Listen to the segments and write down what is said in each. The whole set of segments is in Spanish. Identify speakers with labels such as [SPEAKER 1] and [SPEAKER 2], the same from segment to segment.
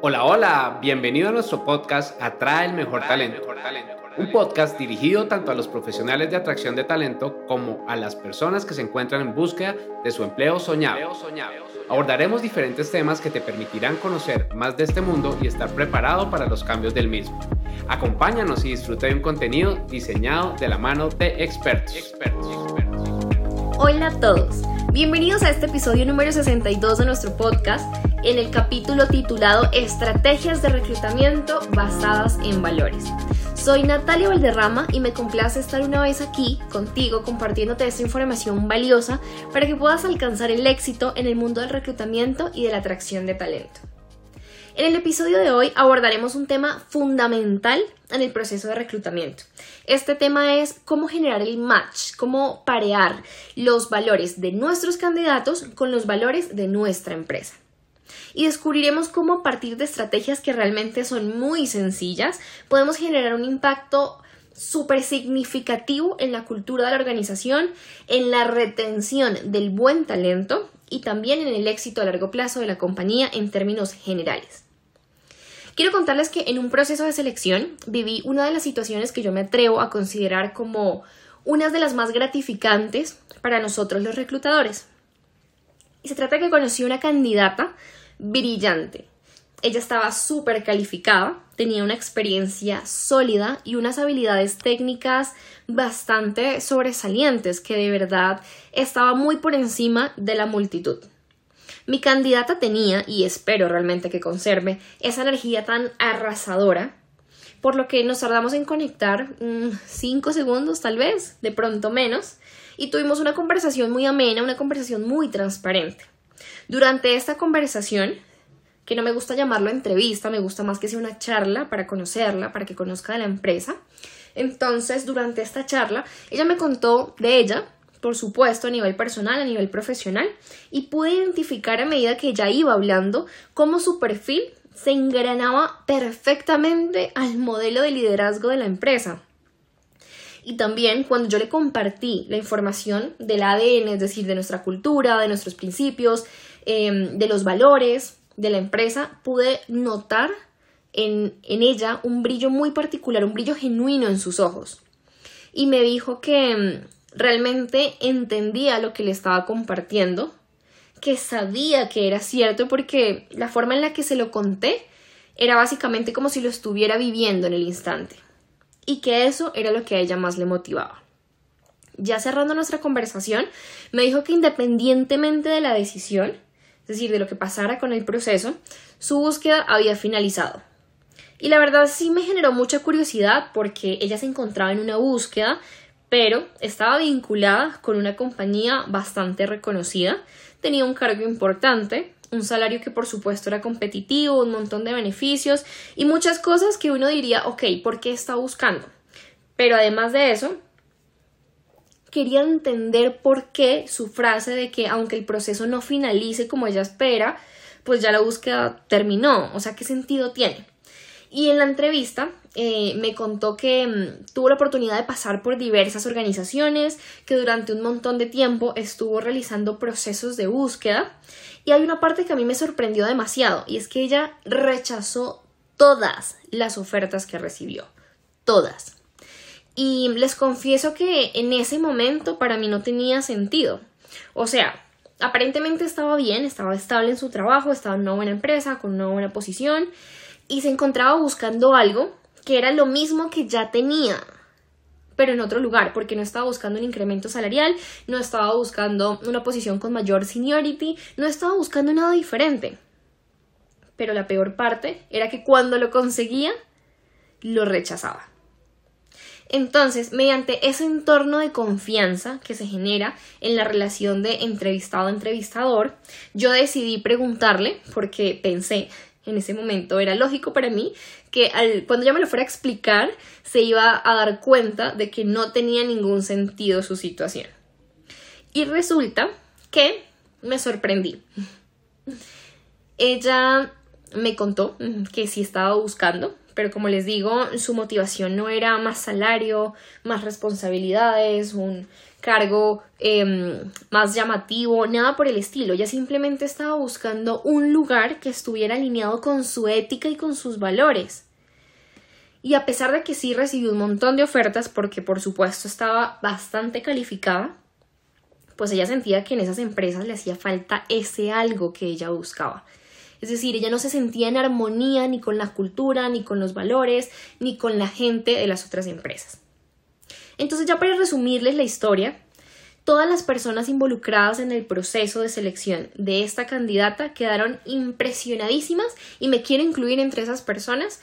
[SPEAKER 1] Hola, hola, bienvenido a nuestro podcast Atrae el Mejor Talento. Un podcast dirigido tanto a los profesionales de atracción de talento como a las personas que se encuentran en búsqueda de su empleo soñado. Abordaremos diferentes temas que te permitirán conocer más de este mundo y estar preparado para los cambios del mismo. Acompáñanos y disfruta de un contenido diseñado de la mano de expertos.
[SPEAKER 2] Hola a todos, bienvenidos a este episodio número 62 de nuestro podcast en el capítulo titulado Estrategias de reclutamiento basadas en valores. Soy Natalia Valderrama y me complace estar una vez aquí contigo compartiéndote esta información valiosa para que puedas alcanzar el éxito en el mundo del reclutamiento y de la atracción de talento. En el episodio de hoy abordaremos un tema fundamental en el proceso de reclutamiento. Este tema es cómo generar el match, cómo parear los valores de nuestros candidatos con los valores de nuestra empresa y descubriremos cómo a partir de estrategias que realmente son muy sencillas podemos generar un impacto súper significativo en la cultura de la organización, en la retención del buen talento y también en el éxito a largo plazo de la compañía en términos generales. Quiero contarles que en un proceso de selección viví una de las situaciones que yo me atrevo a considerar como una de las más gratificantes para nosotros los reclutadores. Y se trata de que conocí una candidata brillante. Ella estaba súper calificada, tenía una experiencia sólida y unas habilidades técnicas bastante sobresalientes que de verdad estaba muy por encima de la multitud. Mi candidata tenía, y espero realmente que conserve, esa energía tan arrasadora, por lo que nos tardamos en conectar mm, cinco segundos tal vez, de pronto menos, y tuvimos una conversación muy amena, una conversación muy transparente. Durante esta conversación, que no me gusta llamarlo entrevista, me gusta más que sea una charla para conocerla, para que conozca de la empresa. Entonces, durante esta charla, ella me contó de ella, por supuesto, a nivel personal, a nivel profesional, y pude identificar a medida que ella iba hablando cómo su perfil se engranaba perfectamente al modelo de liderazgo de la empresa. Y también cuando yo le compartí la información del ADN, es decir, de nuestra cultura, de nuestros principios, em, de los valores de la empresa, pude notar en, en ella un brillo muy particular, un brillo genuino en sus ojos. Y me dijo que em, realmente entendía lo que le estaba compartiendo, que sabía que era cierto porque la forma en la que se lo conté era básicamente como si lo estuviera viviendo en el instante y que eso era lo que a ella más le motivaba. Ya cerrando nuestra conversación, me dijo que independientemente de la decisión, es decir, de lo que pasara con el proceso, su búsqueda había finalizado. Y la verdad sí me generó mucha curiosidad porque ella se encontraba en una búsqueda, pero estaba vinculada con una compañía bastante reconocida, tenía un cargo importante, un salario que por supuesto era competitivo, un montón de beneficios y muchas cosas que uno diría, ok, ¿por qué está buscando? Pero además de eso, quería entender por qué su frase de que aunque el proceso no finalice como ella espera, pues ya la búsqueda terminó, o sea, ¿qué sentido tiene? Y en la entrevista eh, me contó que mm, tuvo la oportunidad de pasar por diversas organizaciones, que durante un montón de tiempo estuvo realizando procesos de búsqueda. Y hay una parte que a mí me sorprendió demasiado, y es que ella rechazó todas las ofertas que recibió. Todas. Y les confieso que en ese momento para mí no tenía sentido. O sea, aparentemente estaba bien, estaba estable en su trabajo, estaba en una buena empresa, con una buena posición y se encontraba buscando algo que era lo mismo que ya tenía, pero en otro lugar, porque no estaba buscando un incremento salarial, no estaba buscando una posición con mayor seniority, no estaba buscando nada diferente. Pero la peor parte era que cuando lo conseguía, lo rechazaba. Entonces, mediante ese entorno de confianza que se genera en la relación de entrevistado-entrevistador, yo decidí preguntarle, porque pensé, en ese momento era lógico para mí que cuando yo me lo fuera a explicar se iba a dar cuenta de que no tenía ningún sentido su situación. Y resulta que me sorprendí. Ella me contó que sí estaba buscando, pero como les digo, su motivación no era más salario, más responsabilidades, un cargo em, más llamativo, nada por el estilo. Ella simplemente estaba buscando un lugar que estuviera alineado con su ética y con sus valores. Y a pesar de que sí recibió un montón de ofertas, porque por supuesto estaba bastante calificada, pues ella sentía que en esas empresas le hacía falta ese algo que ella buscaba. Es decir, ella no se sentía en armonía ni con la cultura, ni con los valores, ni con la gente de las otras empresas. Entonces, ya para resumirles la historia, todas las personas involucradas en el proceso de selección de esta candidata quedaron impresionadísimas y me quiero incluir entre esas personas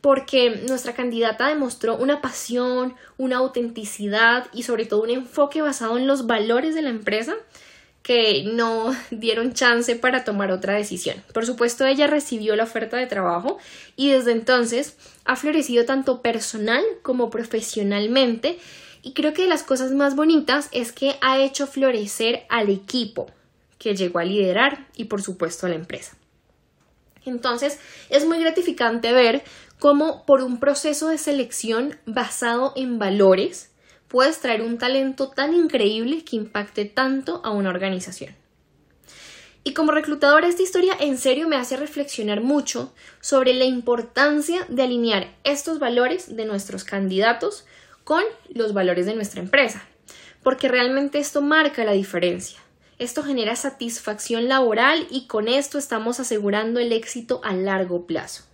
[SPEAKER 2] porque nuestra candidata demostró una pasión, una autenticidad y sobre todo un enfoque basado en los valores de la empresa que no dieron chance para tomar otra decisión. Por supuesto, ella recibió la oferta de trabajo y desde entonces ha florecido tanto personal como profesionalmente y creo que las cosas más bonitas es que ha hecho florecer al equipo que llegó a liderar y por supuesto a la empresa. Entonces es muy gratificante ver cómo por un proceso de selección basado en valores puedes traer un talento tan increíble que impacte tanto a una organización. Y como reclutadora esta historia en serio me hace reflexionar mucho sobre la importancia de alinear estos valores de nuestros candidatos con los valores de nuestra empresa, porque realmente esto marca la diferencia. Esto genera satisfacción laboral y con esto estamos asegurando el éxito a largo plazo.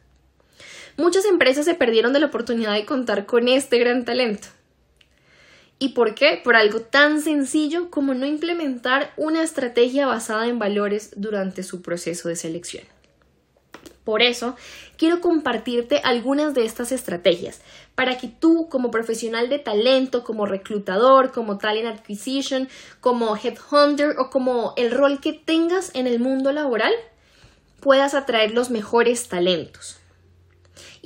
[SPEAKER 2] Muchas empresas se perdieron de la oportunidad de contar con este gran talento. ¿Y por qué? Por algo tan sencillo como no implementar una estrategia basada en valores durante su proceso de selección. Por eso, quiero compartirte algunas de estas estrategias para que tú como profesional de talento, como reclutador, como talent acquisition, como headhunter o como el rol que tengas en el mundo laboral, puedas atraer los mejores talentos.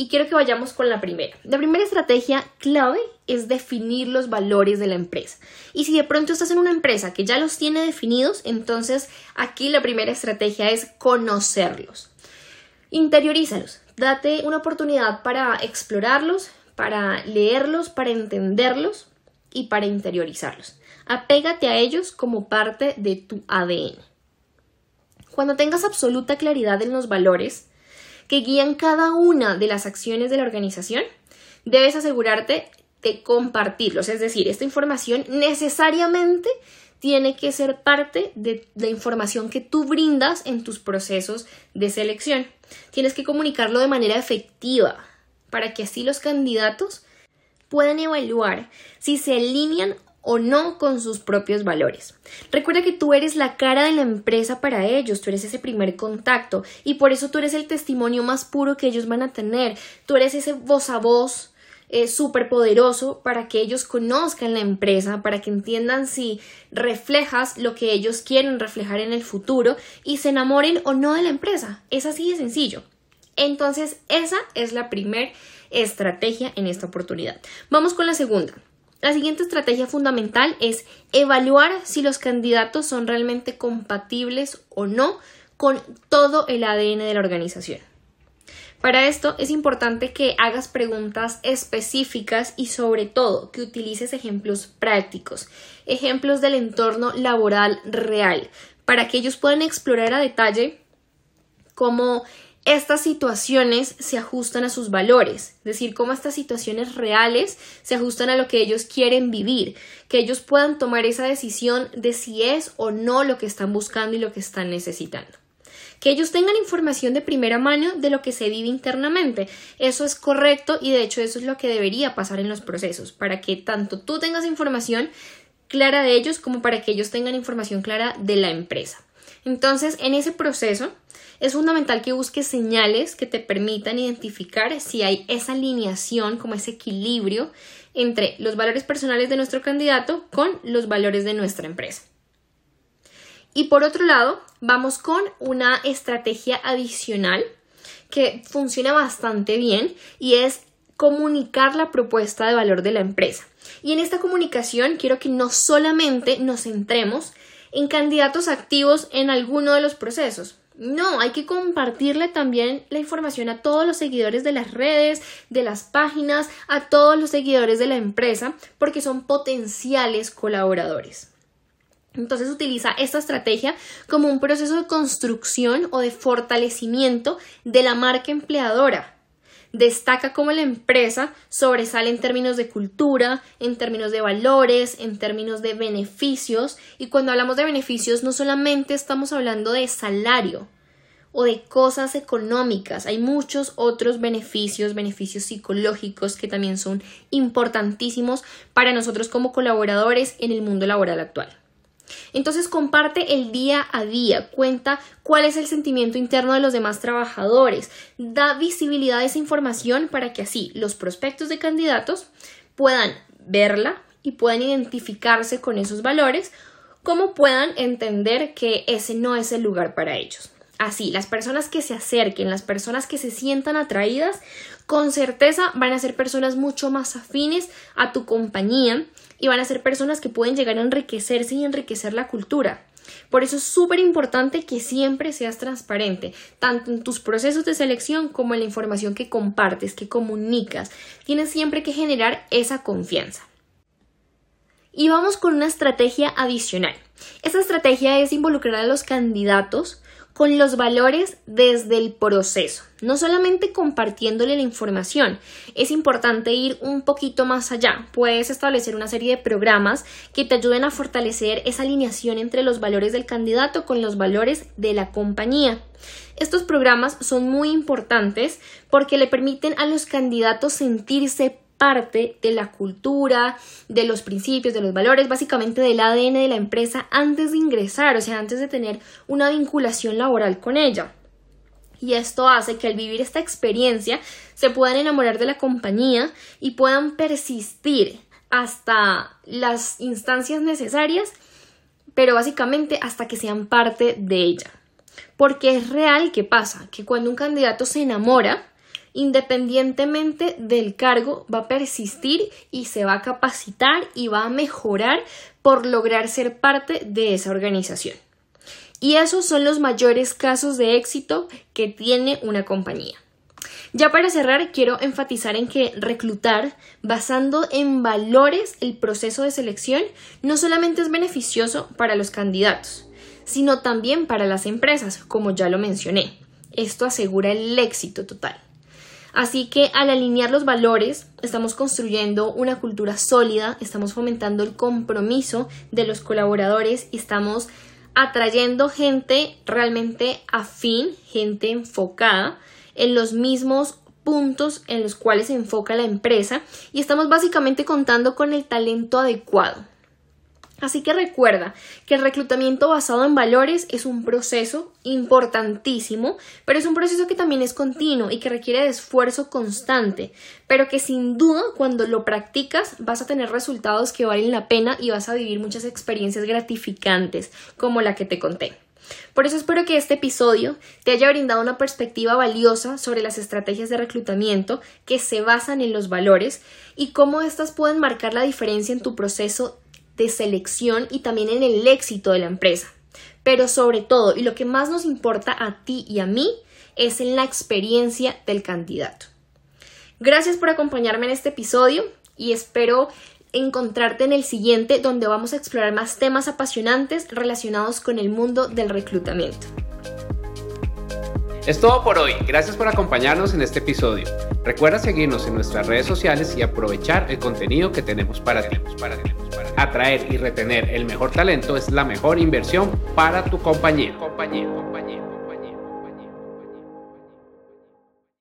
[SPEAKER 2] Y quiero que vayamos con la primera. La primera estrategia clave es definir los valores de la empresa. Y si de pronto estás en una empresa que ya los tiene definidos, entonces aquí la primera estrategia es conocerlos. Interiorízalos, date una oportunidad para explorarlos, para leerlos, para entenderlos y para interiorizarlos. Apégate a ellos como parte de tu ADN. Cuando tengas absoluta claridad en los valores que guían cada una de las acciones de la organización, debes asegurarte de compartirlos. Es decir, esta información necesariamente tiene que ser parte de la información que tú brindas en tus procesos de selección. Tienes que comunicarlo de manera efectiva para que así los candidatos puedan evaluar si se alinean o no con sus propios valores. Recuerda que tú eres la cara de la empresa para ellos, tú eres ese primer contacto y por eso tú eres el testimonio más puro que ellos van a tener, tú eres ese voz a voz es súper poderoso para que ellos conozcan la empresa, para que entiendan si reflejas lo que ellos quieren reflejar en el futuro y se enamoren o no de la empresa. Es así de sencillo. Entonces, esa es la primera estrategia en esta oportunidad. Vamos con la segunda. La siguiente estrategia fundamental es evaluar si los candidatos son realmente compatibles o no con todo el ADN de la organización. Para esto es importante que hagas preguntas específicas y sobre todo que utilices ejemplos prácticos, ejemplos del entorno laboral real, para que ellos puedan explorar a detalle cómo estas situaciones se ajustan a sus valores, es decir, cómo estas situaciones reales se ajustan a lo que ellos quieren vivir, que ellos puedan tomar esa decisión de si es o no lo que están buscando y lo que están necesitando que ellos tengan información de primera mano de lo que se vive internamente. Eso es correcto y de hecho eso es lo que debería pasar en los procesos, para que tanto tú tengas información clara de ellos como para que ellos tengan información clara de la empresa. Entonces, en ese proceso es fundamental que busques señales que te permitan identificar si hay esa alineación, como ese equilibrio entre los valores personales de nuestro candidato con los valores de nuestra empresa. Y por otro lado, vamos con una estrategia adicional que funciona bastante bien y es comunicar la propuesta de valor de la empresa. Y en esta comunicación quiero que no solamente nos centremos en candidatos activos en alguno de los procesos. No, hay que compartirle también la información a todos los seguidores de las redes, de las páginas, a todos los seguidores de la empresa, porque son potenciales colaboradores. Entonces utiliza esta estrategia como un proceso de construcción o de fortalecimiento de la marca empleadora. Destaca cómo la empresa sobresale en términos de cultura, en términos de valores, en términos de beneficios. Y cuando hablamos de beneficios no solamente estamos hablando de salario o de cosas económicas, hay muchos otros beneficios, beneficios psicológicos que también son importantísimos para nosotros como colaboradores en el mundo laboral actual. Entonces comparte el día a día, cuenta cuál es el sentimiento interno de los demás trabajadores, da visibilidad a esa información para que así los prospectos de candidatos puedan verla y puedan identificarse con esos valores, como puedan entender que ese no es el lugar para ellos. Así, las personas que se acerquen, las personas que se sientan atraídas, con certeza van a ser personas mucho más afines a tu compañía y van a ser personas que pueden llegar a enriquecerse y enriquecer la cultura. Por eso es súper importante que siempre seas transparente, tanto en tus procesos de selección como en la información que compartes, que comunicas. Tienes siempre que generar esa confianza. Y vamos con una estrategia adicional. Esta estrategia es involucrar a los candidatos con los valores desde el proceso, no solamente compartiéndole la información, es importante ir un poquito más allá. Puedes establecer una serie de programas que te ayuden a fortalecer esa alineación entre los valores del candidato con los valores de la compañía. Estos programas son muy importantes porque le permiten a los candidatos sentirse parte de la cultura, de los principios, de los valores, básicamente del ADN de la empresa antes de ingresar, o sea, antes de tener una vinculación laboral con ella. Y esto hace que al vivir esta experiencia se puedan enamorar de la compañía y puedan persistir hasta las instancias necesarias, pero básicamente hasta que sean parte de ella. Porque es real que pasa que cuando un candidato se enamora, independientemente del cargo, va a persistir y se va a capacitar y va a mejorar por lograr ser parte de esa organización. Y esos son los mayores casos de éxito que tiene una compañía. Ya para cerrar, quiero enfatizar en que reclutar basando en valores el proceso de selección no solamente es beneficioso para los candidatos, sino también para las empresas, como ya lo mencioné. Esto asegura el éxito total. Así que al alinear los valores, estamos construyendo una cultura sólida, estamos fomentando el compromiso de los colaboradores y estamos atrayendo gente realmente afín, gente enfocada en los mismos puntos en los cuales se enfoca la empresa y estamos básicamente contando con el talento adecuado. Así que recuerda que el reclutamiento basado en valores es un proceso importantísimo, pero es un proceso que también es continuo y que requiere de esfuerzo constante, pero que sin duda cuando lo practicas vas a tener resultados que valen la pena y vas a vivir muchas experiencias gratificantes como la que te conté. Por eso espero que este episodio te haya brindado una perspectiva valiosa sobre las estrategias de reclutamiento que se basan en los valores y cómo éstas pueden marcar la diferencia en tu proceso de selección y también en el éxito de la empresa. Pero sobre todo, y lo que más nos importa a ti y a mí, es en la experiencia del candidato. Gracias por acompañarme en este episodio y espero encontrarte en el siguiente donde vamos a explorar más temas apasionantes relacionados con el mundo del reclutamiento.
[SPEAKER 1] Es todo por hoy. Gracias por acompañarnos en este episodio. Recuerda seguirnos en nuestras redes sociales y aprovechar el contenido que tenemos para ti. Atraer y retener el mejor talento es la mejor inversión para tu compañía. compañía.